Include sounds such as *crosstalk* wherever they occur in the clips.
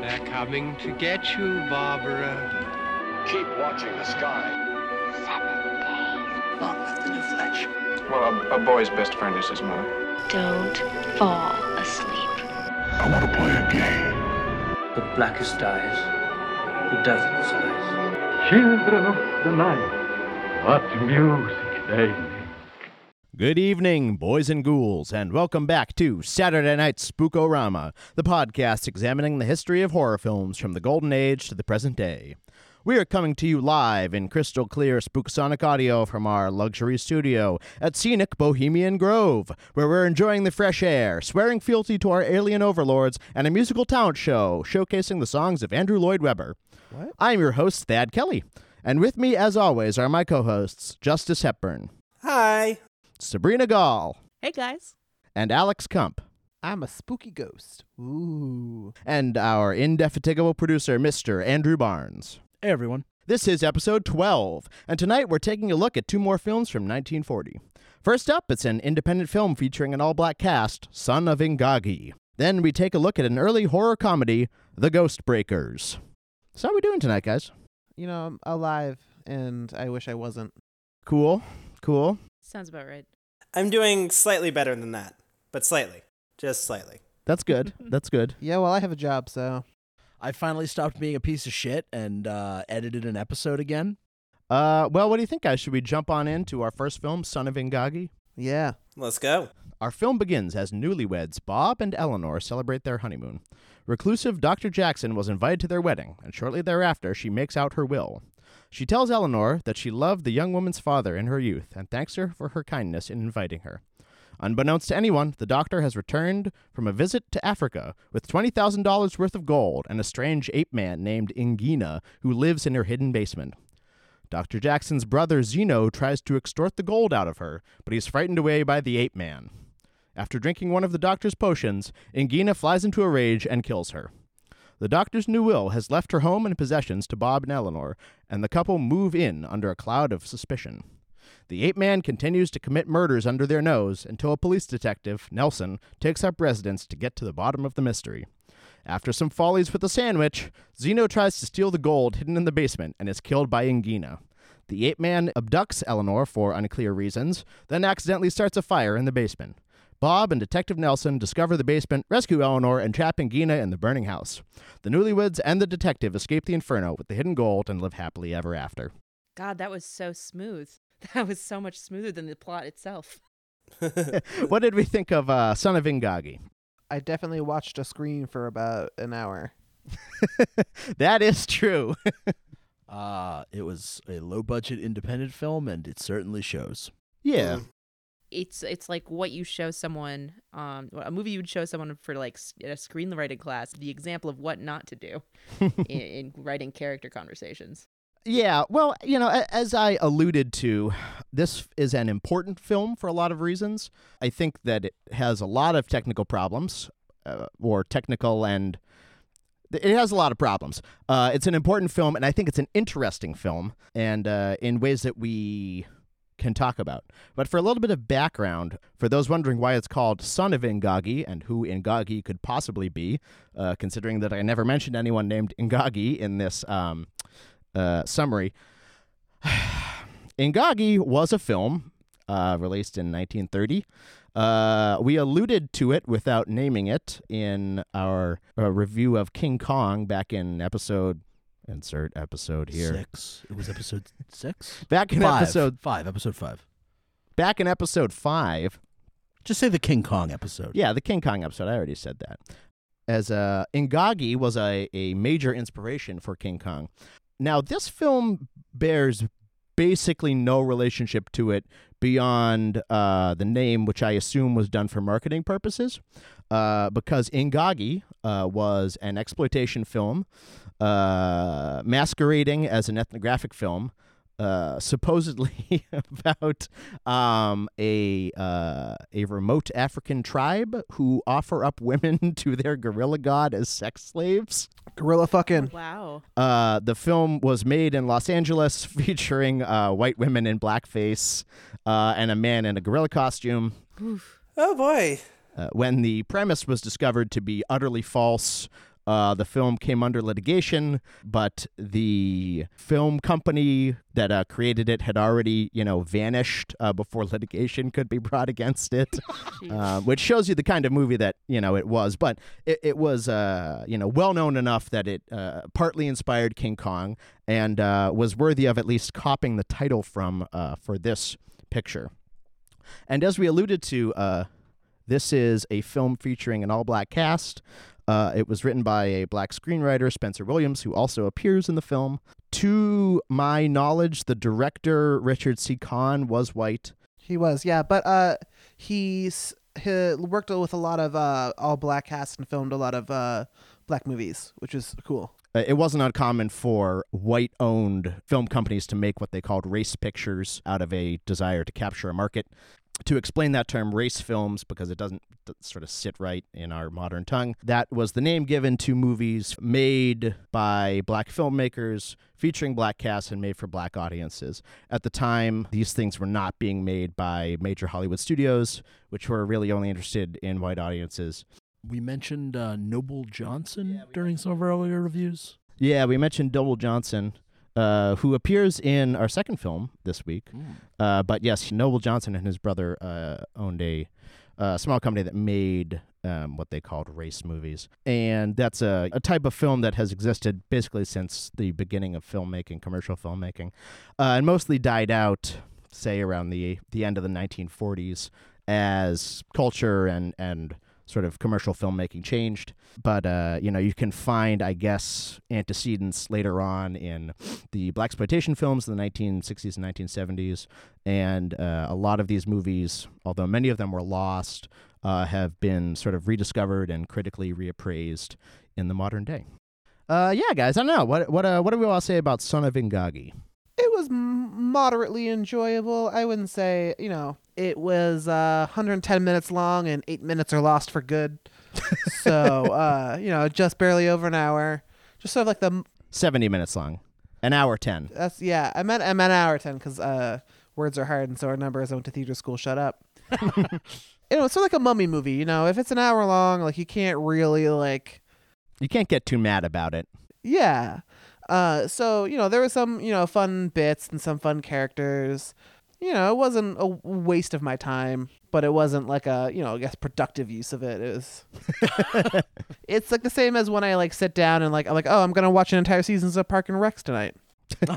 They're coming to get you, Barbara. Keep watching the sky. Long live the new Fletch. Well, a, a boy's best friend is his mother. Don't fall asleep. I want to play a game. The blackest eyes, the devil's eyes. Children of the night, what music they make. Good evening, boys and ghouls, and welcome back to Saturday Night Spookorama, the podcast examining the history of horror films from the golden age to the present day. We are coming to you live in crystal clear Spookasonic audio from our luxury studio at scenic Bohemian Grove, where we're enjoying the fresh air, swearing fealty to our alien overlords, and a musical talent show showcasing the songs of Andrew Lloyd Webber. What? I'm your host, Thad Kelly, and with me, as always, are my co hosts, Justice Hepburn, Hi. Sabrina Gall, Hey guys. and Alex Kump. I'm a spooky ghost. Ooh. and our indefatigable producer, Mr. Andrew Barnes. Hey everyone. This is episode 12, and tonight we're taking a look at two more films from 1940. First up, it's an independent film featuring an all black cast, Son of Ingagi. Then we take a look at an early horror comedy, The Ghost Breakers. So, how are we doing tonight, guys? You know, I'm alive and I wish I wasn't. Cool, cool. Sounds about right. I'm doing slightly better than that, but slightly. Just slightly. That's good. *laughs* That's good. Yeah, well, I have a job, so. I finally stopped being a piece of shit and uh, edited an episode again. Uh, well, what do you think, guys? Should we jump on into our first film, Son of Ingagi? Yeah. Let's go. Our film begins as newlyweds Bob and Eleanor celebrate their honeymoon. Reclusive Dr. Jackson was invited to their wedding, and shortly thereafter she makes out her will. She tells Eleanor that she loved the young woman's father in her youth and thanks her for her kindness in inviting her. Unbeknownst to anyone, the doctor has returned from a visit to Africa with $20,000 worth of gold and a strange ape man named Ingina who lives in her hidden basement. Dr. Jackson's brother Zeno tries to extort the gold out of her, but he's frightened away by the ape man. After drinking one of the doctor's potions, Ingina flies into a rage and kills her. The doctor's new will has left her home and possessions to Bob and Eleanor, and the couple move in under a cloud of suspicion. The ape man continues to commit murders under their nose until a police detective, Nelson, takes up residence to get to the bottom of the mystery. After some follies with a sandwich, Zeno tries to steal the gold hidden in the basement and is killed by Ingina. The ape man abducts Eleanor for unclear reasons, then accidentally starts a fire in the basement. Bob and Detective Nelson discover the basement, rescue Eleanor, and trap Ingina in the burning house. The newlyweds and the detective escape the inferno with the hidden gold and live happily ever after. God, that was so smooth. *laughs* That was so much smoother than the plot itself. *laughs* *laughs* what did we think of uh, Son of Ingagi? I definitely watched a screen for about an hour. that is true. Uh, it was a low budget independent film and it certainly shows. yeah. Mm. It's it's like what you show someone, um, a movie you would show someone for like a screenwriting class, the example of what not to do *laughs* in, in writing character conversations. Yeah, well, you know, as I alluded to, this is an important film for a lot of reasons. I think that it has a lot of technical problems, uh, or technical and. It has a lot of problems. Uh, it's an important film, and I think it's an interesting film, and uh, in ways that we can talk about. But for a little bit of background, for those wondering why it's called Son of Ingagi and who Ingagi could possibly be, uh, considering that I never mentioned anyone named Ingagi in this um, uh, summary. *sighs* Ingagi was a film uh, released in 1930. Uh, we alluded to it without naming it in our uh, review of King Kong back in episode. Insert episode here. Six. It was episode *laughs* six? Back in five. episode five. Episode five. back in episode five. Just say the King Kong episode. Yeah, the King Kong episode. I already said that. As uh, Ingagi was a, a major inspiration for King Kong. Now, this film bears basically no relationship to it beyond uh, the name, which I assume was done for marketing purposes, uh, because Ingagi uh, was an exploitation film uh, masquerading as an ethnographic film. Uh, supposedly *laughs* about um, a uh, a remote African tribe who offer up women *laughs* to their gorilla god as sex slaves. Gorilla fucking. Wow. Uh, the film was made in Los Angeles, *laughs* featuring uh, white women in blackface uh, and a man in a gorilla costume. Oh boy. Uh, when the premise was discovered to be utterly false, uh, the film came under litigation, but the film company that uh, created it had already, you know, vanished uh, before litigation could be brought against it, *laughs* uh, which shows you the kind of movie that you know it was. But it, it was, uh, you know, well known enough that it uh, partly inspired King Kong and uh, was worthy of at least copying the title from uh, for this picture. And as we alluded to, uh, this is a film featuring an all black cast. Uh, it was written by a black screenwriter, Spencer Williams, who also appears in the film. To my knowledge, the director, Richard C. Kahn, was white. He was, yeah, but uh, he's he worked with a lot of uh, all black cast and filmed a lot of uh, black movies, which is cool. Uh, It wasn't uncommon for white owned film companies to make what they called race pictures out of a desire to capture a market. To explain that term, race films, because it doesn't sort of sit right in our modern tongue, that was the name given to movies made by black filmmakers featuring black casts and made for black audiences. At the time, these things were not being made by major Hollywood studios, which were really only interested in white audiences. We mentioned uh, Noble Johnson during some of our earlier reviews. Yeah, we mentioned Noble Johnson, uh, who appears in our second film this week. Uh, but yes, Noble Johnson and his brother uh, owned a uh, small company that made um, what they called race movies. And that's a, a type of film that has existed basically since the beginning of filmmaking, commercial filmmaking, uh, and mostly died out, say, around the, the end of the 1940s as culture and, and sort of commercial filmmaking changed. But uh, you know, you can find, I guess, antecedents later on in the black exploitation films of the 1960s and 1970s, and uh, a lot of these movies, although many of them were lost, uh, have been sort of rediscovered and critically reappraised in the modern day. Uh, yeah, guys, I don't know what what uh, what do we all say about Son of Ingagi? It was moderately enjoyable. I wouldn't say, you know, it was uh, 110 minutes long and eight minutes are lost for good. so, *laughs* uh, you know, just barely over an hour. Just sort of like the. 70 minutes long, an hour 10. That's yeah. I meant I meant an hour ten because uh, words are hard, and so our numbers I went to theater school. Shut up. *laughs* you know, it's sort of like a mummy movie. You know, if it's an hour long, like you can't really like You can't get too mad about it. Yeah. Uh, so you know there were some you know fun bits and some fun characters. You know, it wasn't a waste of my time, but it wasn't like a you know I guess productive use of it. It was. *laughs* it's like the same as when I like sit down and like I'm like oh I'm gonna watch an entire seasons of Park and Recs tonight. *laughs*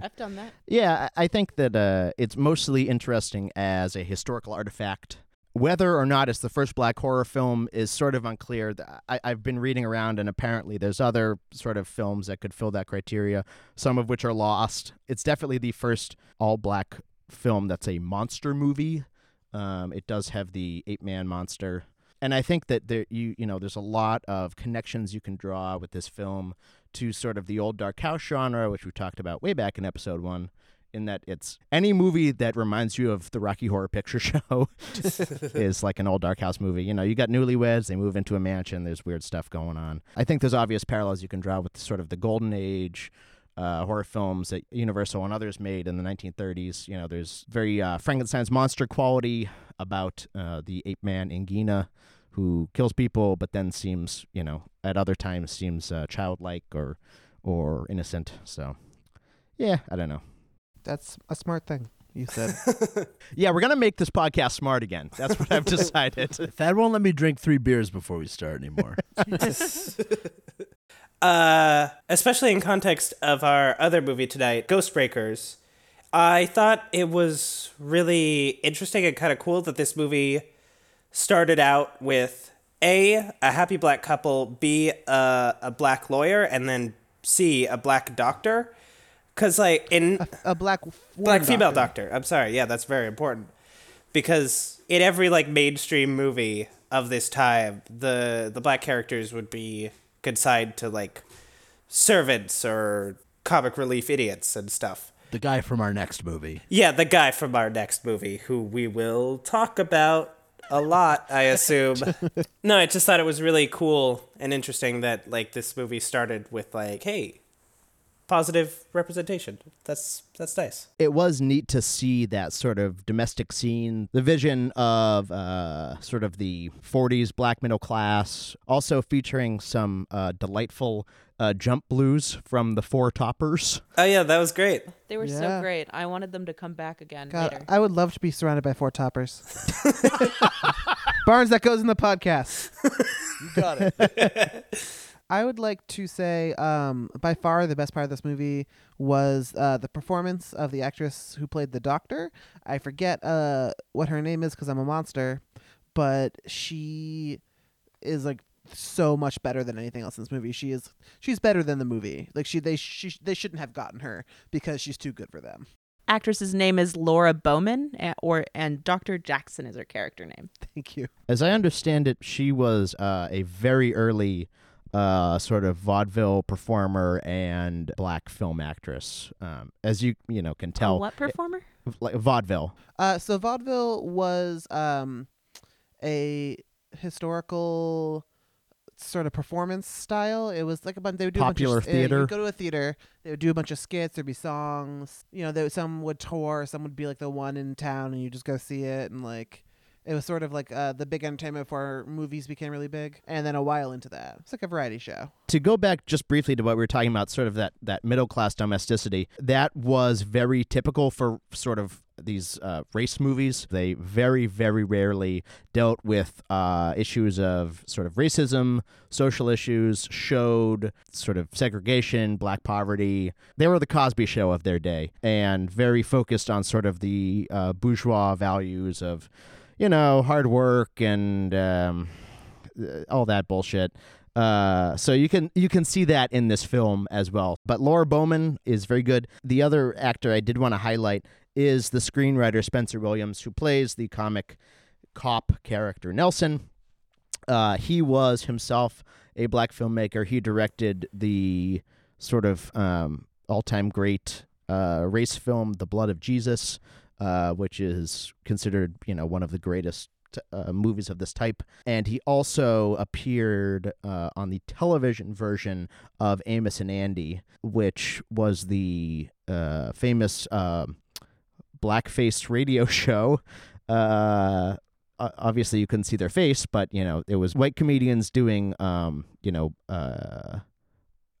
I've done that. Yeah, I I think that uh, it's mostly interesting as a historical artifact. Whether or not it's the first black horror film is sort of unclear. I, I've been reading around, and apparently there's other sort of films that could fill that criteria, some of which are lost. It's definitely the first all black film that's a monster movie. Um, it does have the ape man monster. And I think that there you you know there's a lot of connections you can draw with this film to sort of the old dark house genre, which we talked about way back in episode one, in that it's any movie that reminds you of the Rocky Horror Picture *laughs* Show *laughs* is like an old dark house movie. You know, you got newlyweds, they move into a mansion, there's weird stuff going on. I think there's obvious parallels you can draw with sort of the golden age uh, horror films that Universal and others made in the 1930s. You know, there's very uh, Frankenstein's monster quality about uh, the ape man Ingina who kills people, but then seems, you know, at other times seems uh, childlike or or innocent. So, yeah, I don't know. That's a smart thing you said. *laughs* Yeah, we're gonna make this podcast smart again. That's what I've *laughs* decided. Thad won't let me drink three beers before we start anymore. *laughs* Uh, especially in context of our other movie tonight, Ghostbreakers, I thought it was really interesting and kind of cool that this movie started out with A, a happy black couple, B, a, a black lawyer, and then C, a black doctor. Because, like, in. a black black woman female doctor. I'm sorry. Yeah, that's very important. Because in every, like, mainstream movie of this time, the, the black characters would be consigned to, like, servants or comic relief idiots and stuff. the guy from our next movie. Yeah, the guy from our next movie, who we will talk about a lot, I assume. *laughs* no, I just thought it was really cool and interesting that like this movie started with like, hey, positive representation. That's that's nice. it was neat to see that sort of domestic scene, the vision of uh, sort of the 40s black middle class, also featuring some uh, delightful uh, jump blues from the Four Toppers. Oh yeah, that was great. They were Yeah. so great. I wanted them to come back again God, later. I would love to be surrounded by four toppers. *laughs* Barnes, that goes in the podcast. *laughs* You got it. *laughs* I would like to say, um, by far the best part of this movie was uh, the performance of the actress who played the doctor. I forget uh, what her name is because I'm a monster, but she is like so much better than anything else in this movie. She is she's better than the movie. Like she they she they shouldn't have gotten her because she's too good for them. Actress's name is Laura Bowman, a- or and Dr. Jackson is her character name. *laughs* Thank you. As I understand it, she was uh, a very early uh, sort of vaudeville performer and black film actress. Um, as you you know can A tell, what performer? like vaudeville. Uh, so vaudeville was um, a historical sort of performance style. It was like a bunch. They would do Popular a bunch of, uh, theater. you'd go to a theater. They would do a bunch of skits. There'd be songs. You know, there, some would tour. Some would be like the one in town, and you just go see it. And like, it was sort of like uh, the big entertainment before movies became really big. And then a while into that, it's like a variety show. to go back just briefly to what we were talking about, sort of that that middle class domesticity, that was very typical for sort of these uh, race movies. They very very rarely dealt with uh, issues of sort of racism, social issues, showed sort of segregation, black poverty. They were the Cosby Show of their day, and very focused on sort of the uh, bourgeois values of, you know, hard work and. Um, uh, all that bullshit. Uh, so you can you can see that in this film as well. But Laura Bowman is very good. The other actor I did want to highlight is the screenwriter Spencer Williams, who plays the comic cop character Nelson. Uh, he was himself a black filmmaker. He directed the sort of um, all-time great uh, race film, The Blood of Jesus, uh, which is considered you know one of the greatest uh, movies of this type. And he also appeared uh, on the television version of Amos and Andy, which was the uh, famous uh, blackface radio *laughs* show. Uh, obviously, you couldn't see their face, but you know it was white comedians doing, um, you know,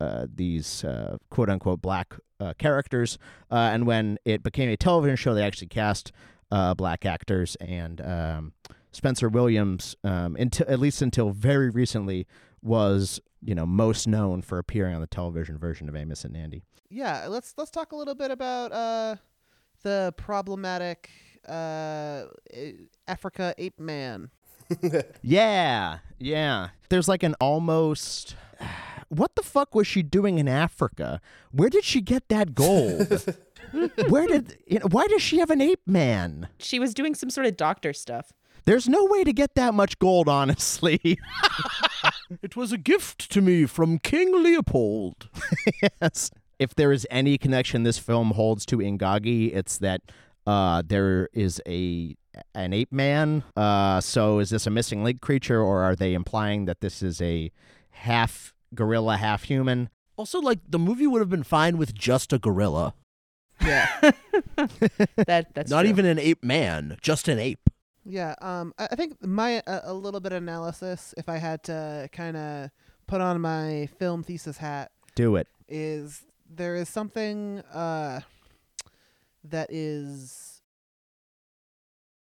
uh, these uh, quote unquote black uh, characters. Uh, and when it became a television show, they actually cast uh, black actors and um, Spencer Williams, um, until at least until very recently, was you know most known for appearing on the television version of Amos and Andy. Yeah, let's let's talk a little bit about uh, the problematic uh, Africa ape man. *laughs* Yeah, yeah. There's like an almost. What the fuck was she doing in Africa? Where did she get that gold? *laughs* Where did you know, why does she have an ape man? She was doing some sort of doctor stuff. There's no way to get that much gold, honestly. *laughs* It was a gift to me from King Leopold. *laughs* yes. If there is any connection this film holds to Ingagi, it's that uh, there is a an ape man. Uh, so is this a missing link creature, or are they implying that this is a half gorilla, half human? Also, like the movie would have been fine with just a gorilla, Yeah, *laughs* That that's not true. even an ape man, just an ape. yeah. Um, I I think my uh, a little bit of analysis, if I had to kind of put on my film thesis hat, Do it. is there is something uh, that is.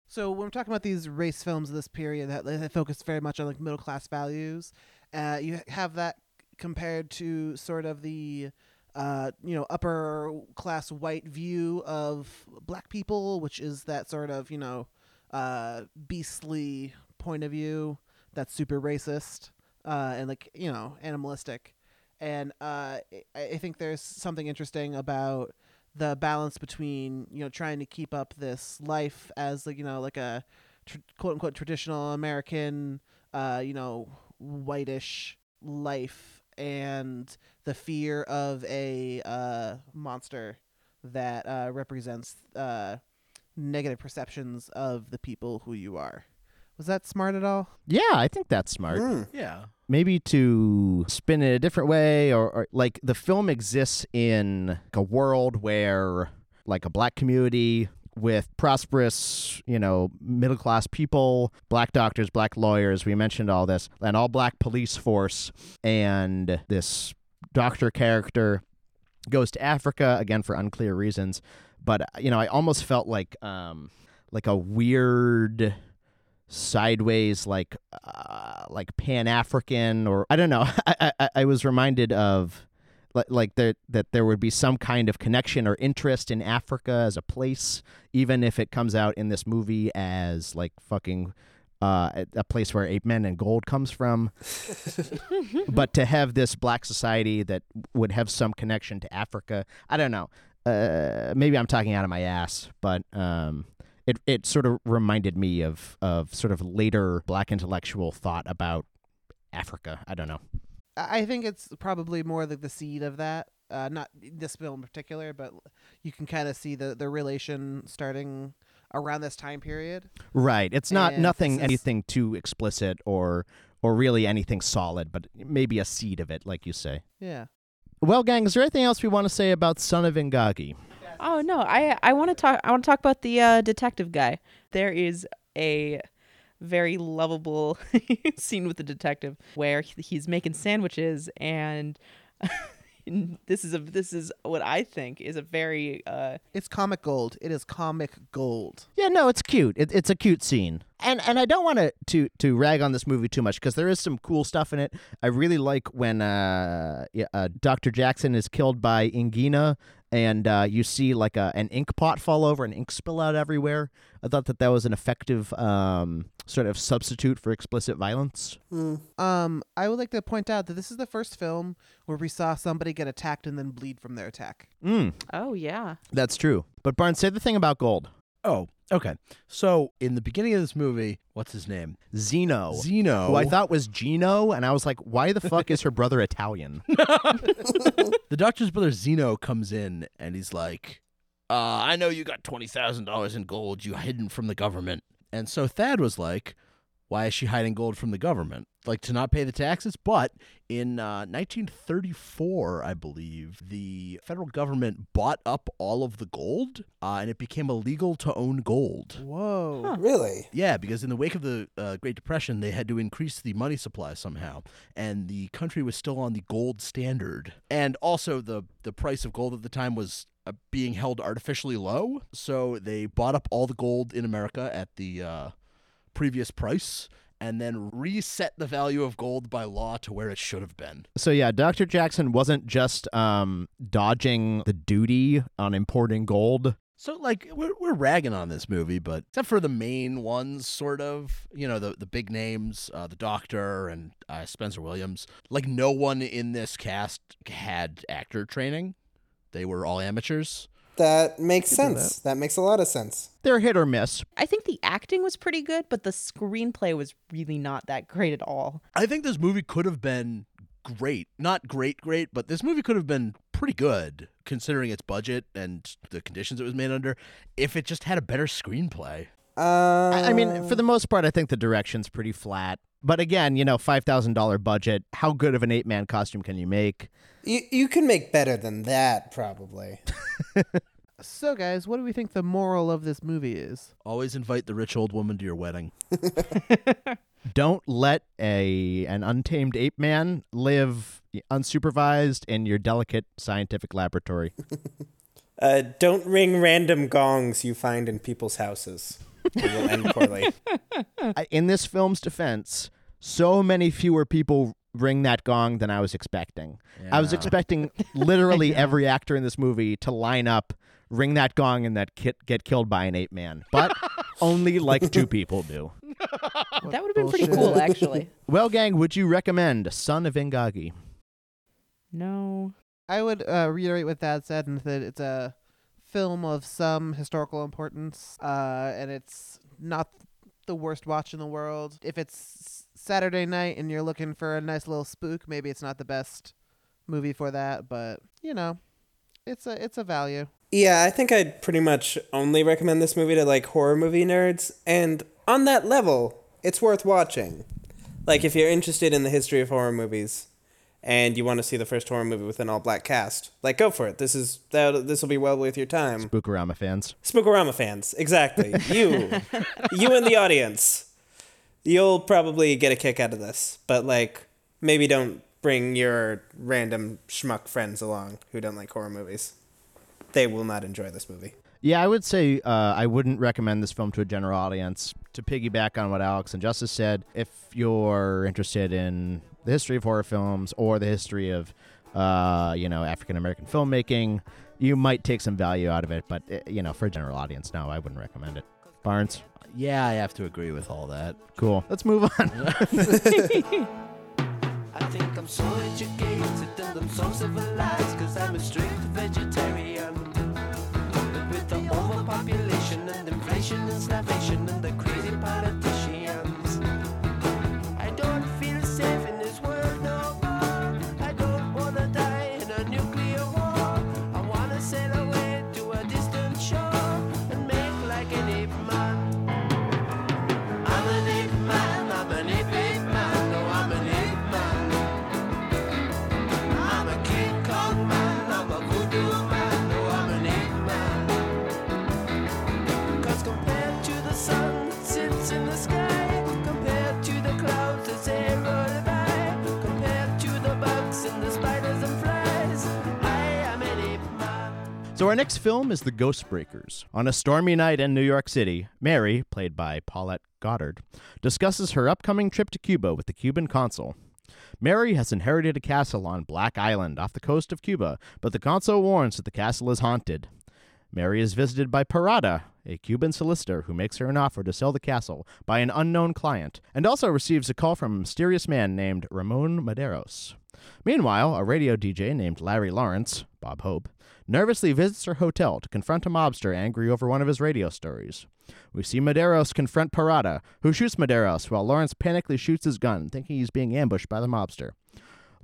So when we're talking about these race films of this period that, that focus very much on like middle class values, uh, you have that compared to sort of the uh, you know upper class white view of black people, which is that sort of you know uh, beastly point of view that's super racist uh, and like you know animalistic. And uh, I- think there's something interesting about the balance between you know trying to keep up this life as like you know like a tr- quote unquote traditional American uh, you know whitish life and the fear of a uh, monster that uh, represents uh, negative perceptions of the people who you are Was that smart at all? Yeah, I think that's smart. Hmm. Yeah. maybe to spin it a different way or, or like the film exists in like, a world where like a black community with prosperous, you know, middle class people, black doctors, black lawyers, we mentioned all this, an all black police force. And this doctor character goes to Africa again for unclear reasons, but you know, I almost felt like um like a weird sideways like uh, like pan african or i don't know. *laughs* I, I i was reminded of like there that there would be some kind of connection or interest in africa as a place even if it comes out in this movie as like fucking uh, a- a place where ape men and gold comes from, *laughs* but to have this black society that would have some connection to Africa, I don't know. Uh, maybe I'm talking out of my ass, but um, it it sort of reminded me of of sort of later black intellectual thought about Africa. I don't know. I I think it's probably more like the seed of that. Uh, not this film in particular, but you can kind of see the the relation starting around this time period. Right. It's not And nothing is- anything too explicit or or really anything solid, but maybe a seed of it, like you say. Yeah. Well, gang, is there anything else we want to say about Son of Ingagi? Oh no, I I want to talk. I want to talk about the uh, detective guy. There is a very lovable *laughs* scene with the detective where he's making sandwiches, and *laughs* this is a this is what I think is a very uh, It's comic gold. It is comic gold. Yeah, no, it's cute. It, it's a cute scene, and and I don't want to to to rag on this movie too much because there is some cool stuff in it. I really like when uh, yeah, uh Dr. Jackson is killed by Ingina, and uh, you see like a an ink pot fall over and ink spill out everywhere. I thought that that was an effective um sort of substitute for explicit violence. Um, I would like to point out that this is the first film where we saw somebody get attacked and then bleed from their attack. Mm, oh yeah. that's true. But Barnes, say the thing about gold. Oh, okay. So in the beginning of this movie, what's his name? Zeno. Zeno. Who I thought was Gino, and I was like, why the fuck is her brother Italian? *laughs* *laughs* the doctor's brother Zeno comes in and he's like, uh, I know you got $20,000 in gold you hidden from the government. And so Thad was like, why is she hiding gold from the government? Like to not pay the taxes? But in uh, 1934, I believe, the federal government bought up all of the gold uh, and it became illegal to own gold. Whoa. Really? Yeah, because in the wake of the uh, Great Depression, they had to increase the money supply somehow, and the country was still on the gold standard. And also, the the price of gold at the time was uh, being held artificially low, so they bought up all the gold in America at the uh, previous price. And then reset the value of gold by law to where it should have been. So yeah, Dr. Jackson wasn't just um, dodging the duty on importing gold. So like we're we're ragging on this movie, but except for the main ones, sort of, you know, the the big names, uh, the Doctor and uh, Spencer Williams. Like no one in this cast had actor training; they were all amateurs. That makes sense. That. makes a lot of sense. They're hit or miss. I think the acting was pretty good, but the screenplay was really not that great at all. I think this movie could have been great, not great, great, but this movie could have been pretty good considering its budget and the conditions it was made under. If it just had a better screenplay. Uh, I I mean, for the most part, I think the direction's pretty flat. But again, you know, five thousand dollar budget. How good of an ape man costume can you make? you you can make better than that, probably. *laughs* So, guys, what do we think the moral of this movie is? Always invite the rich old woman to your wedding. *laughs* *laughs* Don't let a an untamed ape man live unsupervised in your delicate scientific laboratory. Uh, don't ring random gongs you find in people's houses. It will end poorly. *laughs* In this film's defense, so many fewer people ring that gong than I was expecting. I was expecting *laughs* literally every actor in this movie to line up, ring that gong, and that kit get killed by an ape man. But *laughs* only like two people do. that would have been pretty cool, actually. Well, gang, would you recommend Son of Ingagi? No. I would uh, reiterate what Thad said, and that it's a film of some historical importance, uh, and it's not the worst watch in the world. If it's Saturday night and you're looking for a nice little spook, maybe it's not the best movie for that, but you know, it's a it's a value. Yeah, I think I'd pretty much only recommend this movie to like horror movie nerds. And on that level, It's worth watching. Like if you're interested in the history of horror movies and you want to see the first horror movie with an all black cast, like go for it. This is that this will be well worth your time. Spookorama fans. Spookorama fans, exactly. You, you in the audience, you'll probably get a kick out of this. But like, maybe don't bring your random schmuck friends along who don't like horror movies. They will not enjoy this movie. Yeah, I would say uh, I wouldn't recommend this film to a general audience. To piggyback on what Alex and Justice said, if you're interested in the history of horror films or the history of, uh, you know, African American filmmaking, you might take some value out of it. But uh, you know, for a general audience, no, I wouldn't recommend it. Barnes, Yeah, I have to agree with all that. cool. Let's move on. *laughs* I think I'm so educated and I'm so civilized Cause I'm a strict vegetarian But with the overpopulation and inflation and starvation and the crazy politicians So our next film is The Ghost Breakers. On a stormy night in New York City, Mary, played by Paulette Goddard, discusses her upcoming trip to Cuba with the Cuban consul. Mary has inherited a castle on Black Island off the coast of Cuba, but the consul warns that the castle is haunted. Mary is visited by Parada, a Cuban solicitor who makes her an offer to sell the castle by an unknown client, and also receives a call from a mysterious man named Ramon Mederos. Meanwhile, a radio DJ named Larry Lawrence, Bob Hope, nervously visits her hotel to confront a mobster angry over one of his radio stories. We see Mederos confront Parada, who shoots Mederos while Lawrence panically shoots his gun, thinking he's being ambushed by the mobster.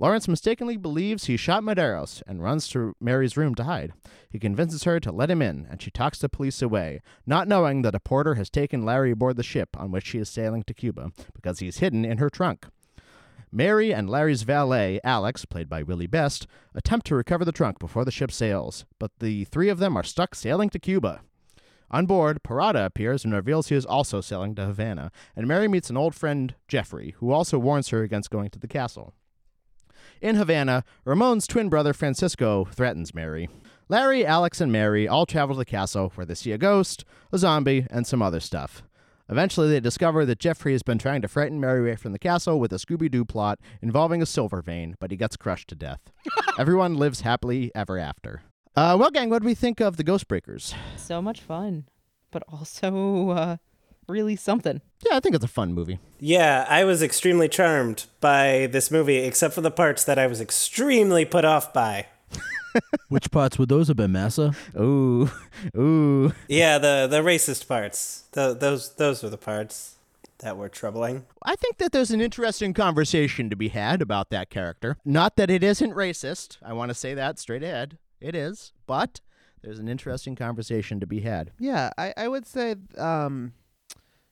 Lawrence mistakenly believes he shot Mederos and runs to Mary's room to hide. He convinces her to let him in, and she talks the police away, not knowing that a porter has taken Larry aboard the ship on which she is sailing to Cuba because he's hidden in her trunk. Mary and Larry's valet, Alex, played by Willie Best, attempt to recover the trunk before the ship sails, but the three of them are stuck sailing to Cuba. On board, Parada appears and reveals he is also sailing to Havana, and Mary meets an old friend, Jeffrey, who also warns her against going to the castle. In Havana, Ramon's twin brother Francisco threatens Mary. Larry, Alex, and Mary all travel to the castle where they see a ghost, a zombie, and some other stuff. Eventually, they discover that Jeffrey has been trying to frighten Mary away from the castle with a Scooby Doo plot involving a silver vein, but he gets crushed to death. *laughs* Everyone lives happily ever after. Uh, well, gang, what do we think of the Ghostbreakers? So much fun, but also uh, really something. Yeah, I think it's a fun movie. Yeah, I was extremely charmed by this movie, except for the parts that I was extremely put off by. Which parts would those have been, Massa? Ooh, ooh. Yeah, the the racist parts. Th those those were the parts that were troubling. I think that there's an interesting conversation to be had about that character. Not that it isn't racist. I want to say that straight ahead. It is, but there's an interesting conversation to be had. Yeah, I, I would say, um,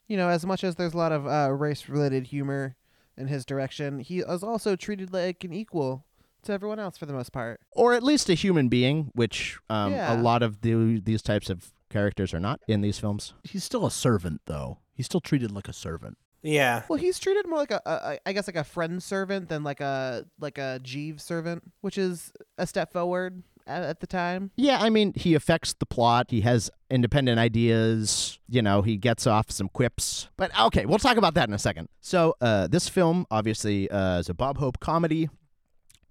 you know, as much as there's a lot of uh, race related humor in his direction, he is also treated like an equal to everyone else for the most part. Or at least a human being, which um, Yeah. a lot of the, these types of characters are not in these films. He's still a servant, though. He's still treated like a servant. Yeah. Well, he's treated more like a, a, a I guess like a friend servant than like a like a Jeeves servant, which is a step forward at, at the time. Yeah, I mean, he affects the plot. He has independent ideas. You know, he gets off some quips. But okay, we'll talk about that in a second. So, uh, this film obviously uh, is a Bob Hope comedy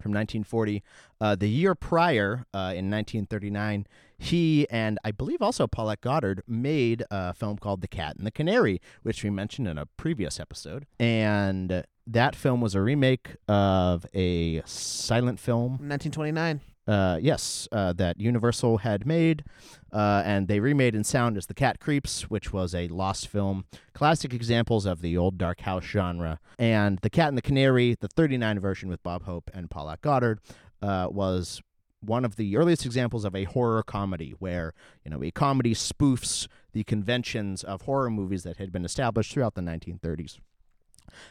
from 1940. Uh, the year prior, uh, in 1939, he and I believe also Paulette Goddard made a film called The Cat and the Canary, which we mentioned in a previous episode. And that film was a remake of a silent film 1929. Uh, yes, uh, that Universal had made, uh, and they remade in sound as The Cat Creeps, which was a lost film. Classic examples of the old dark house genre. And The Cat and the Canary, the 39 version with Bob Hope and Paulette Goddard, uh, was one of the earliest examples of a horror comedy where, you know, a comedy spoofs the conventions of horror movies that had been established throughout the 1930s.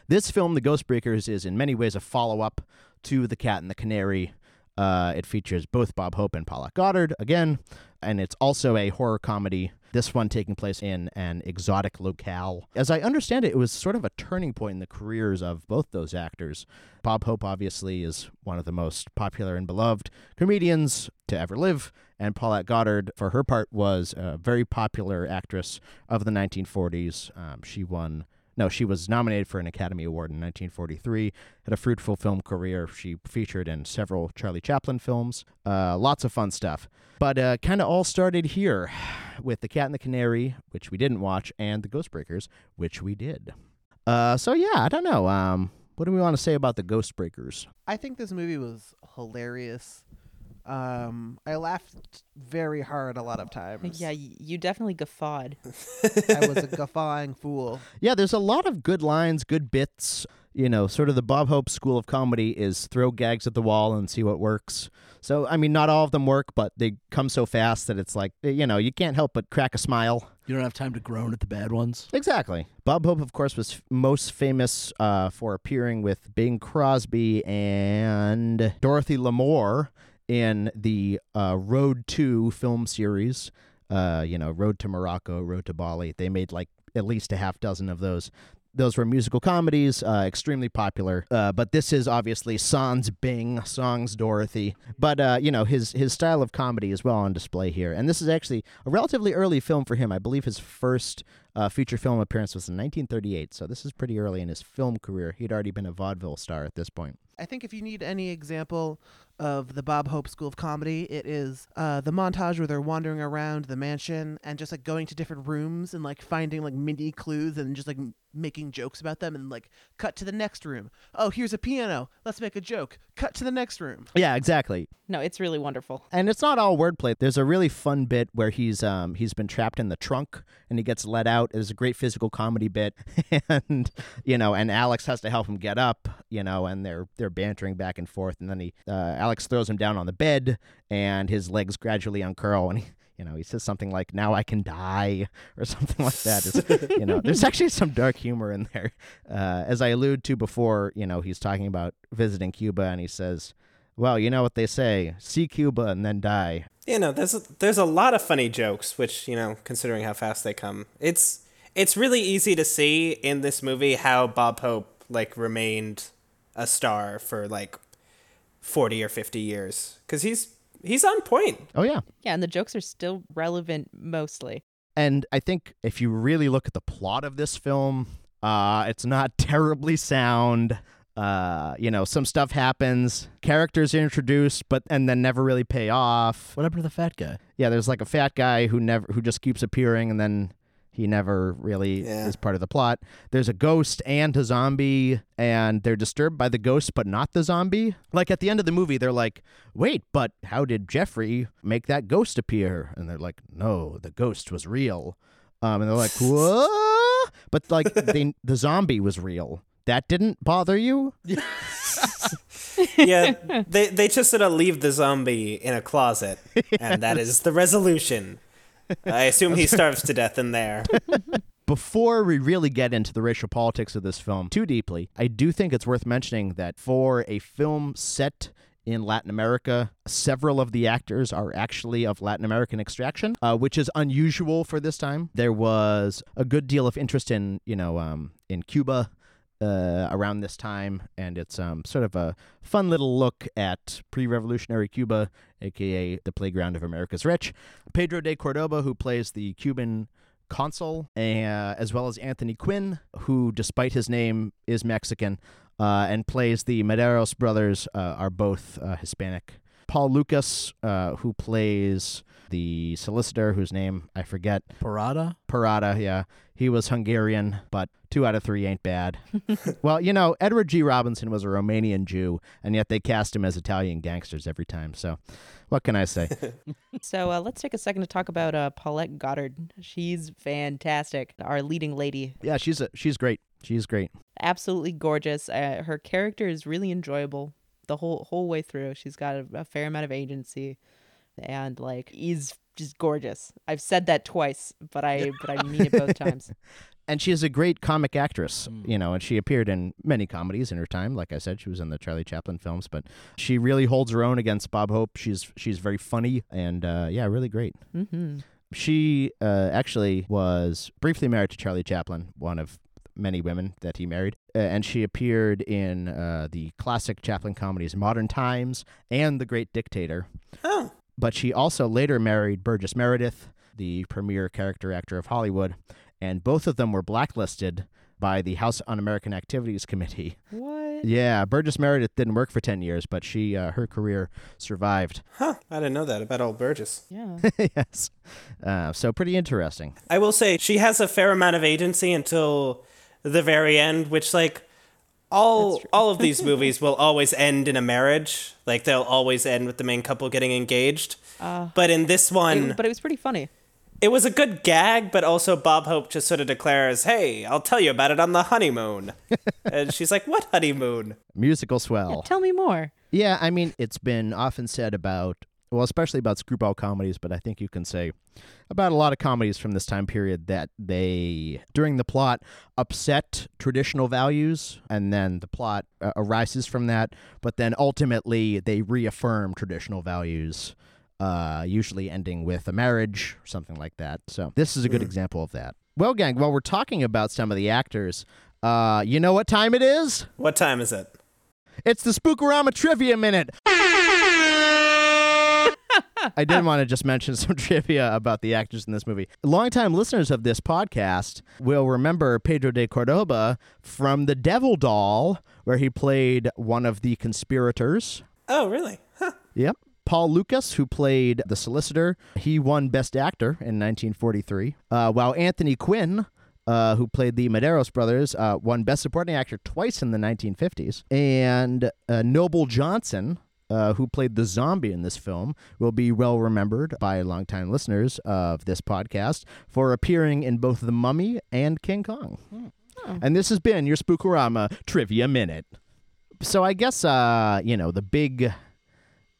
This film, The Ghostbreakers, is in many ways a follow up to The Cat and the Canary. Uh, it features both Bob Hope and Paula Goddard again, and it's also a horror comedy. This one taking place in an exotic locale. As I understand it, it was sort of a turning point in the careers of both those actors. Bob Hope, obviously, is one of the most popular and beloved comedians to ever live, and Paulette Goddard, for her part, was a very popular actress of the 1940s. Um, she won no, she was nominated for an Academy Award in 1943. Had a fruitful film career. She featured in several Charlie Chaplin films. Uh, lots of fun stuff. But uh, kind of all started here *sighs* with The Cat and the Canary, which we didn't watch, and The Ghostbreakers, which we did. Uh, so yeah, I don't know. Um, what do we want to say about The Ghostbreakers? I think this movie was hilarious. Um, I laughed very hard a lot of times. Yeah, you definitely guffawed. I was a guffawing *laughs* fool. Yeah, there's a lot of good lines, good bits. You know, sort of the Bob Hope school of comedy is throw gags at the wall and see what works. So, I mean, not all of them work, but they come so fast that it's like, you know, you can't help but crack a smile. You don't have time to groan at the bad ones. Exactly. Bob Hope, of course, was f- most famous uh, for appearing with Bing Crosby and Dorothy Lamour in the uh, Road to film series. Uh, you know, Road to Morocco, Road to Bali. They made like at least a half dozen of those. Those were musical comedies, uh, extremely popular. Uh, but this is obviously Sans Bing, Songs Dorothy. But uh, you know his his style of comedy is well on display here, and this is actually a relatively early film for him. I believe his first uh, feature film appearance was in 1938, so this is pretty early in his film career. He'd already been a vaudeville star at this point. I think if you need any example of the Bob Hope School of Comedy, it is uh, the montage where they're wandering around the mansion and just like going to different rooms and like finding like mini clues and just like m- making jokes about them and like cut to the next room. Oh, here's a piano. Let's make a joke. Cut to the next room. Yeah, exactly. No, it's really wonderful. And it's not all wordplay. There's a really fun bit where he's um he's been trapped in the trunk and he gets let out. There's a great physical comedy bit, *laughs* and you know, and Alex has to help him get up. You know, and they're they're bantering back and forth, and then he uh, Alex throws him down on the bed, and his legs gradually uncurl, and he. You know, he says something like "Now I can die" or something like that. It's, you know, there's *laughs* actually some dark humor in there. Uh, as I alluded to before, you know, he's talking about visiting Cuba, and he says, well, you know what they say: see Cuba and then die. You know, there's a, there's a lot of funny jokes, which you know, considering how fast they come, it's it's really easy to see in this movie how Bob Hope like remained a star for like forty or fifty years because he's he's on point. Oh yeah, Yeah, and the jokes are still relevant mostly. and I think if you really look at the plot of this film, uh, it's not *laughs* terribly sound. Uh, you know, some stuff happens, characters are introduced, but and then never really pay off. What happened to the fat guy? Yeah, there's like a fat guy who never who just keeps appearing and then he never really Yeah. is part of the plot. There's a ghost and a zombie and they're disturbed by the ghost but not the zombie. Like at the end of the movie they're like, "Wait, but how did Jeffrey make that ghost appear?" And they're like, "No, the ghost was real." Um and they're like, *laughs* "What?" But like they, *laughs* the zombie was real. That didn't bother you? Yeah, they they just sort of leave the zombie in a closet, and that is the resolution. I assume he starves to death in there. Before we really get into the racial politics of this film too deeply, I do think it's worth mentioning that for a film set in Latin America, several of the actors are actually of Latin American extraction, uh, which is unusual for this time. There was a good deal of interest in, you know, um, in Cuba uh, around this time, and it's um, sort of a fun little look at pre-revolutionary Cuba, aka the playground of America's rich. Pedro de Cordoba, who plays the Cuban consul, uh, as well as Anthony Quinn, who, despite his name, is Mexican, uh, and plays the Mederos brothers, uh, are both uh, Hispanic. Paul Lukas, uh, who plays the solicitor, whose name I forget. Parada? Parada, yeah. He was Hungarian, but two out of three ain't bad. *laughs* well, you know, Edward G. Robinson was a Romanian Jew, and yet they cast him as Italian gangsters every time. So, what can I say? *laughs* So uh, let's take a second to talk about uh, Paulette Goddard. She's fantastic. Our leading lady. yeah, she's a, she's great. She's great. Absolutely gorgeous. Uh, her character is really enjoyable. The whole whole way through. She's got a, a fair amount of agency, and like is just gorgeous. I've said that twice, but I but I mean it both times. *laughs* and she is a great comic actress, you know, and she appeared in many comedies in her time. Like I said, she was in the Charlie Chaplin films, but she really holds her own against Bob Hope. She's she's very funny and uh, yeah, really great. Mm-hmm. She uh, actually was briefly married to Charlie Chaplin, one of many women that he married, uh, and she appeared in uh, the classic Chaplin comedies Modern Times and The Great Dictator. Oh. But she also later married Burgess Meredith, the premier character actor of Hollywood, and both of them were blacklisted by the House Un-American Activities Committee. What? Yeah, Burgess Meredith didn't work for 10 years, but she uh, her career survived. Huh. I didn't know that about old Burgess. Yeah. *laughs* yes. Uh, so pretty interesting. I will say she has a fair amount of agency until the very end, which like all all of these *laughs* movies will always end in a marriage. Like they'll always end with the main couple getting engaged. Uh, but in this one, it- but it was pretty funny. it was a good gag, but also Bob Hope just sort of declares, "Hey, I'll tell you about it on the honeymoon," *laughs* and she's like, "What honeymoon?" Musical swell. Tell me more. Yeah, I mean, it's been often said about, well, especially about screwball comedies, but I think you can say about a lot of comedies from this time period that they, during the plot, upset traditional values, and then the plot uh, arises from that, but then ultimately they reaffirm traditional values. Uh, usually ending with a marriage or something like that. So this is a good example of that. Well, gang, while we're talking about some of the actors, uh, you know what time it is? What time is it? It's the Spookorama Trivia Minute. I did want to just mention some *laughs* trivia about the actors in this movie. Longtime listeners of this podcast will remember Pedro de Cordoba from The Devil Doll, where he played one of the conspirators. Oh, really? Huh. Yep. Paul Lukas, who played the solicitor, he won Best Actor in 1943, uh, while Anthony Quinn, uh, who played the Mederos brothers, uh, won Best Supporting Actor twice in the 1950s. And uh, Noble Johnson, uh, who played the zombie in this film, will be well remembered by longtime listeners of this podcast for appearing in both The Mummy and King Kong. And this has been your Spookorama Trivia Minute. So I guess, uh, you know, the big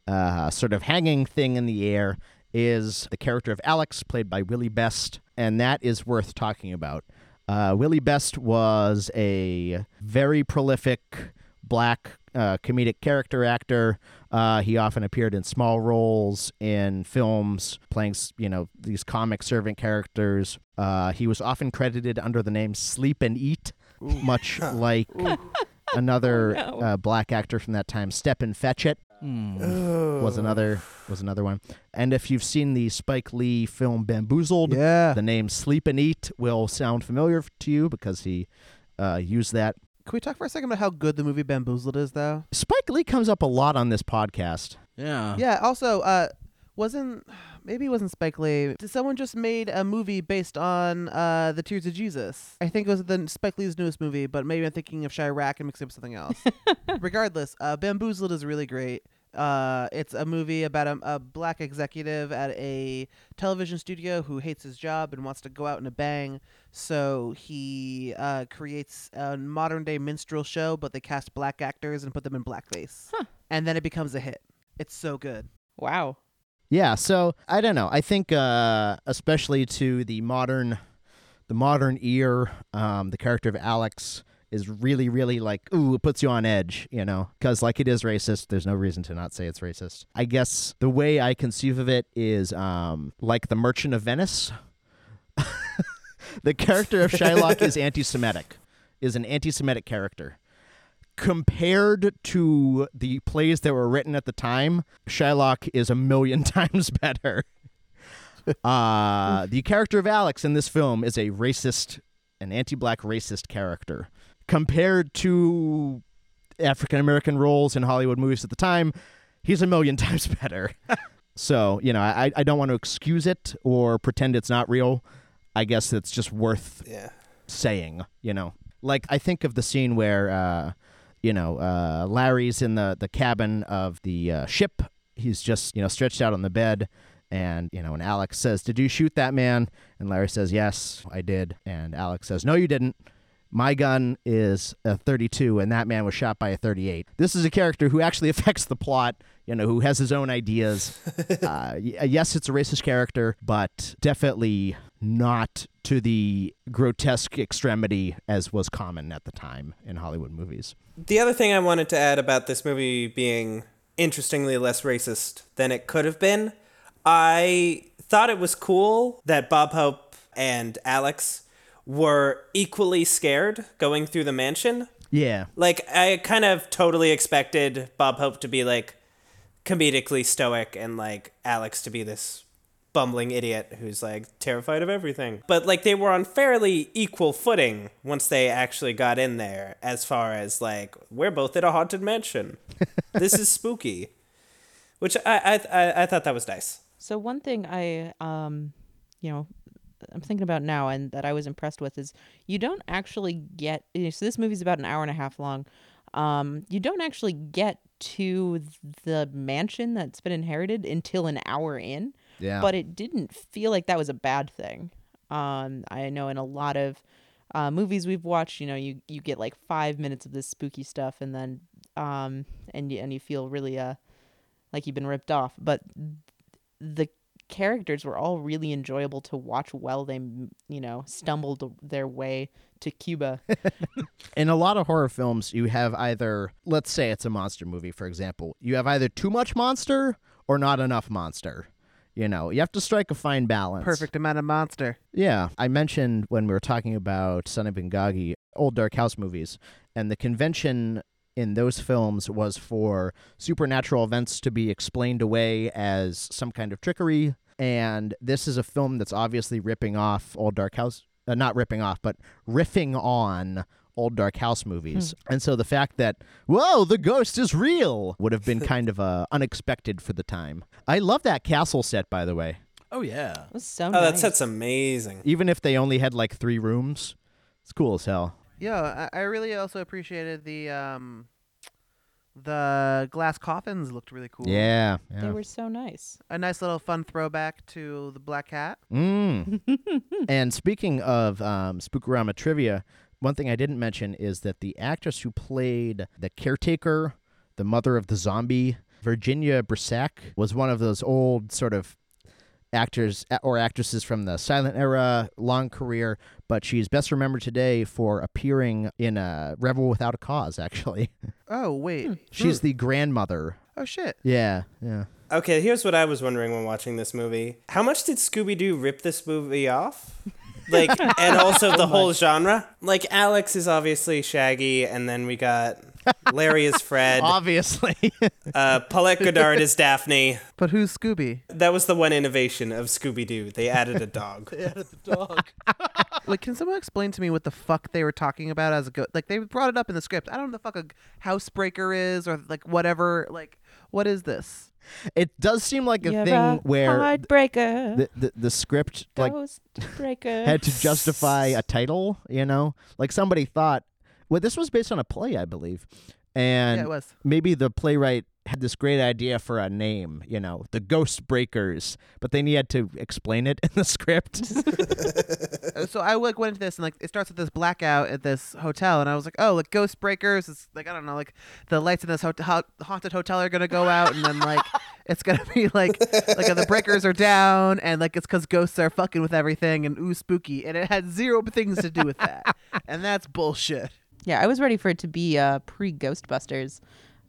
uh, sort of hanging thing in the air is the character of Alex, played by Willie Best, and that is worth talking about. Uh, Willie Best was a very prolific black uh, comedic character actor. Uh, he often appeared in small roles in films, playing you know these comic servant characters. Uh, he was often credited under the name Sleep and Eat, much *laughs* like another Oh, no. uh, black actor from that time, Stepin Fetchit was another was another one. And if you've seen the Spike Lee film Bamboozled, Yeah. the name Sleep and Eat will sound familiar to you because he uh, used that. Can we talk for a second about how good the movie Bamboozled is, though? Spike Lee comes up a lot on this podcast. Yeah. Yeah. Also, uh, wasn't *sighs* maybe it wasn't Spike Lee? Did someone just made a movie based on uh the Tears of Jesus? I think it was the Spike Lee's newest movie, but maybe I'm thinking of Chi-Raq and mixing up something else. *laughs* Regardless, uh, Bamboozled is really great. Uh, it's a movie about a, a black executive at a television studio who hates his job and wants to go out in a bang. So he uh, creates a modern day minstrel show, but they cast black actors and put them in blackface. And then it becomes a hit. It's so good. Wow. Yeah, so I don't know. I think uh, especially to the modern the modern ear, um, the character of Alex is really, really like, ooh, it puts you on edge, you know, because like it is racist. There's no reason to not say it's racist. I guess the way I conceive of it is um, like the Merchant of Venice. *laughs* the character of Shylock is *laughs* anti-Semitic, is an anti-Semitic character. Compared to the plays that were written at the time, Shylock is a million *laughs* times better. Uh, the character of Alex in this film is a racist, an anti-black racist character. Compared to African American roles in Hollywood movies at the time, he's a million *laughs* times better. so, you know, I, I don't want to excuse it or pretend it's not real. I guess it's just worth Yeah. saying, you know. Like I think of the scene where uh you know, uh Larry's in the the cabin of the uh, ship. He's just, you know, stretched out on the bed and, you know, and Alex says, "Did you shoot that man?" And Larry says, "Yes, I did." And Alex says, "No, you didn't." my gun is a 32 and that man was shot by a 38. This is a character who actually *laughs* affects the plot, you know, who has his own ideas. *laughs* uh, yes, it's a racist character, but definitely not to the grotesque extremity as was common at the time in Hollywood movies. The other thing I wanted to add about this movie being interestingly less racist than it could have been, I thought it was cool that Bob Hope and Alex were equally scared going through the mansion. Yeah. Like I kind of totally expected Bob Hope to be like comedically stoic and like Alex to be this bumbling idiot who's like terrified of everything. But like they were on fairly equal footing once they actually got in there as far as like we're both at a haunted mansion. *laughs* this is spooky. Which I, I I I thought that was nice. So one thing I um you know I'm thinking about now and that I was impressed with is you don't actually get you know, so this movie's about an hour and a half long. Um you don't actually get to the mansion that's been inherited until an hour in. Yeah. But it didn't feel like that was a bad thing. Um I know in a lot of uh, movies we've watched, you know, you you get like 5 minutes of this spooky stuff and then um and you, and you feel really uh like you've been ripped off, but the characters were all really enjoyable to watch while they you know stumbled their way to Cuba. *laughs* In a lot of horror films, you have either, let's say it's a monster movie, for example, you have either too much monster or not enough monster. You know, you have to strike a fine balance. Perfect amount of monster. Yeah. I mentioned when we were talking about Son of Ingagi, old Dark House movies, and the convention in those films was for supernatural events to be explained away as some kind of trickery. And this is a film that's obviously ripping off old Dark House, uh, not ripping off, but riffing on old Dark House movies. And so the fact that, whoa, the ghost is real would have been *laughs* kind of uh, unexpected for the time. I love that castle set, by the way. Oh yeah. It so Oh, nice. that set's amazing. Even if they only had like three rooms, it's cool as hell. Yeah, I, I really also appreciated the um, the glass coffins looked really cool. Yeah. They were so nice. A nice little fun throwback to the Black Cat. Mm. *laughs* and speaking of um, Spookorama trivia, one thing I didn't mention is that the actress who played the caretaker, the mother of the zombie, Virginia Brissac, was one of those old sort of actors or actresses from the silent era, long career, but she's best remembered today for appearing in a Rebel Without a Cause, actually. *laughs* Oh wait. Hmm. she's hmm. the grandmother. Oh shit. Yeah, yeah. Okay, here's what I was wondering when watching this movie. How much did Scooby Doo rip this movie off? Like, *laughs* and also the whole genre? Like, Alex is obviously Shaggy, and then we got Larry is Fred. *laughs* Obviously. Uh, Paulette Goddard is Daphne. But who's Scooby? That was the one innovation of Scooby Doo. They added a dog. *laughs* They added the dog. like, can someone explain to me what the fuck they were talking about as a go? Like, they brought it up in the script. I don't know the fuck a housebreaker is or like whatever. Like, what is this? It does seem like a You're thing a where heartbreaker. the, the the script like *laughs* had to justify a title, you know? Like somebody thought well this was based on a play, I believe. And Yeah, it was. maybe the playwright had this great idea for a name, you know, the Ghost Breakers, but then he had to explain it in the script. *laughs* So I like went into this and like it starts with this blackout at this hotel and I was like, oh, like ghost breakers. It's like I don't know, like the lights in this hotel, haunted hotel are gonna go out and then like *laughs* it's gonna be like like the breakers are down and like it's because ghosts are fucking with everything and ooh spooky and it had zero things to do with that and that's bullshit. Yeah, I was ready for it to be uh, pre Ghostbusters.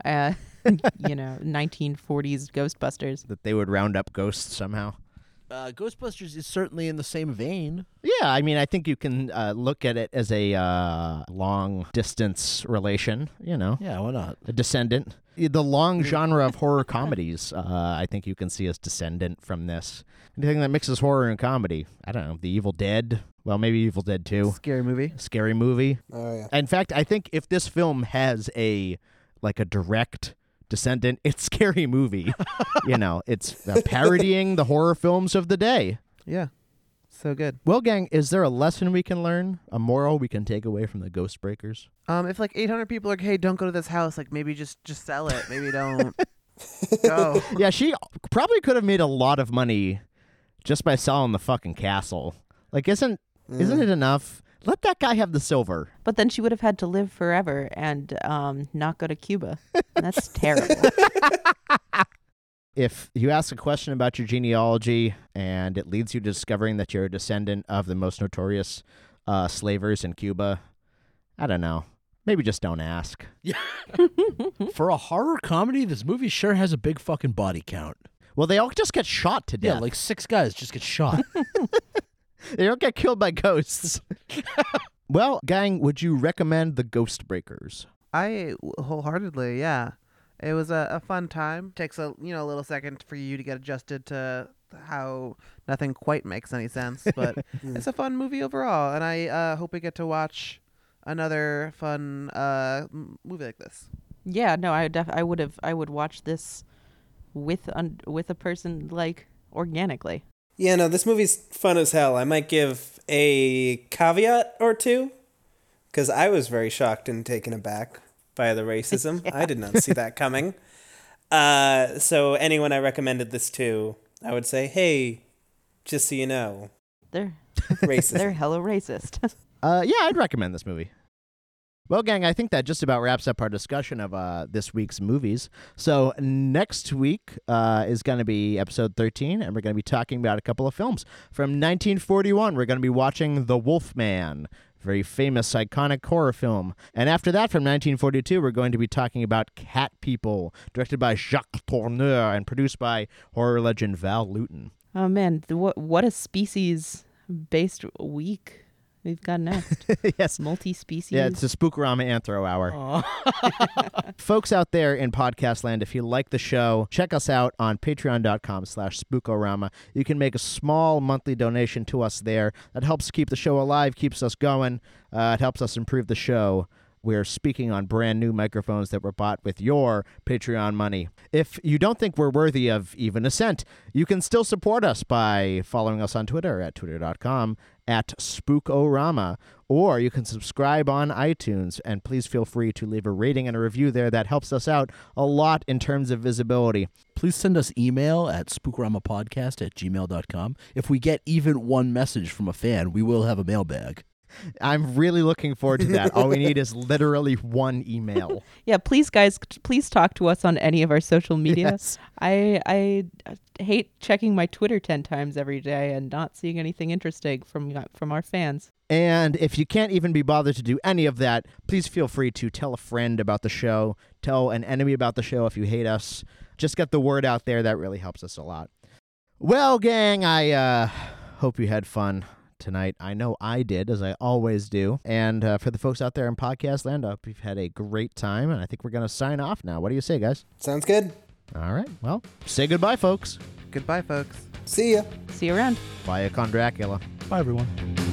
Uh, *laughs* you know, 1940s Ghostbusters. that they would round up ghosts somehow. Uh, Ghostbusters is certainly in the same vein. Yeah, I mean, I think you can uh, look at it as a uh, long distance relation, you know. Yeah, why not? A descendant. The long genre of *laughs* horror comedies, uh, I think you can see as descendant from this. Anything that mixes horror and comedy. I don't know. The Evil Dead. Well, maybe Evil Dead 2. Scary movie. Scary movie. Oh, yeah. In fact, I think if this film has a like a direct descendant, it's Scary Movie. you know, it's uh, parodying the horror films of the day. Yeah, so good. Well, gang, is there a lesson we can learn, a moral we can take away from the Ghost Breakers? Um, if like 800 people are like, hey, don't go to this house, like maybe just just sell it. Maybe don't go. *laughs* yeah, she probably could have made a lot of money just by selling the fucking castle. Like, isn't isn't it enough Let that guy have the silver. But then she would have had to live forever and um, not go to Cuba. That's *laughs* terrible. If you ask a question about your genealogy and it leads you to discovering that you're a descendant of the most notorious uh, slavers in Cuba, I don't know. Maybe just don't ask. *laughs* For a horror comedy, this movie sure has a big fucking body count. Well, they all just get shot to death. Yeah, like six guys just get shot. *laughs* they don't get killed by ghosts. *laughs* well, gang, would you recommend the Ghost Breakers? I wholeheartedly, yeah. It was a, a fun time. Takes a you know a little second for you to get adjusted to how nothing quite makes any sense, *laughs* but it's a fun movie overall, and I uh, hope we get to watch another fun uh, movie like this. yeah, no, I def- I would have I would watch this with un- with a person like organically. Yeah, no, this movie's fun as hell. I might give a caveat or two because I was very shocked and taken aback by the racism. *laughs* I did not see that coming. Uh, so anyone I recommended this to, I would say, hey, just so you know, They're racist. *laughs* they're hella racist. *laughs* Uh, yeah, I'd recommend this movie. Well, gang, I think that just about wraps up our discussion of uh, this week's movies. So next week uh, is going to be episode 13, and we're going to be talking about a couple of films. From 1941, we're going to be watching The Wolfman, very famous, iconic horror film. And after that, from 1942, we're going to be talking about Cat People, directed by Jacques Tourneur and produced by horror legend Val Lewton. oh man, what what a species based week we've got next. *laughs* yes. Multi species. Yeah, it's a Spookorama Anthro Hour. *laughs* Folks out there in podcast land, if you like the show, check us out on patreon.com slash spookorama. You can make a small monthly donation to us there. That helps keep the show alive, keeps us going. Uh, it helps us improve the show. We're speaking on brand new microphones that were bought with your Patreon money. If you don't think we're worthy of even a cent, you can still support us by following us on Twitter at twitter.com at spookorama, or you can subscribe on iTunes. And please feel free to leave a rating and a review there. That helps us out a lot in terms of visibility. Please send us email at spookoramapodcast at gmail.com. If we get even one message from a fan, we will have a mailbag. I'm really looking forward to that. All we need is *laughs* literally one email. Yeah, please, guys, please talk to us on any of our social media. Yes. I I uh, hate checking my Twitter ten times every day and not seeing anything interesting from uh, from our fans. And if you can't even be bothered to do any of that, please feel free to tell a friend about the show, tell an enemy about the show if you hate us. Just get the word out there. That really helps us a lot. Well, gang, I uh, hope you had fun tonight. I know I did, as I always do. And uh, for the folks out there in podcast land, I hope you've had a great time. And I think we're going to sign off now. What do you say, guys? Sounds good. All right. Well, say goodbye, folks. Goodbye, folks. See ya. See you around. Bye, Con Dracula. Bye, everyone.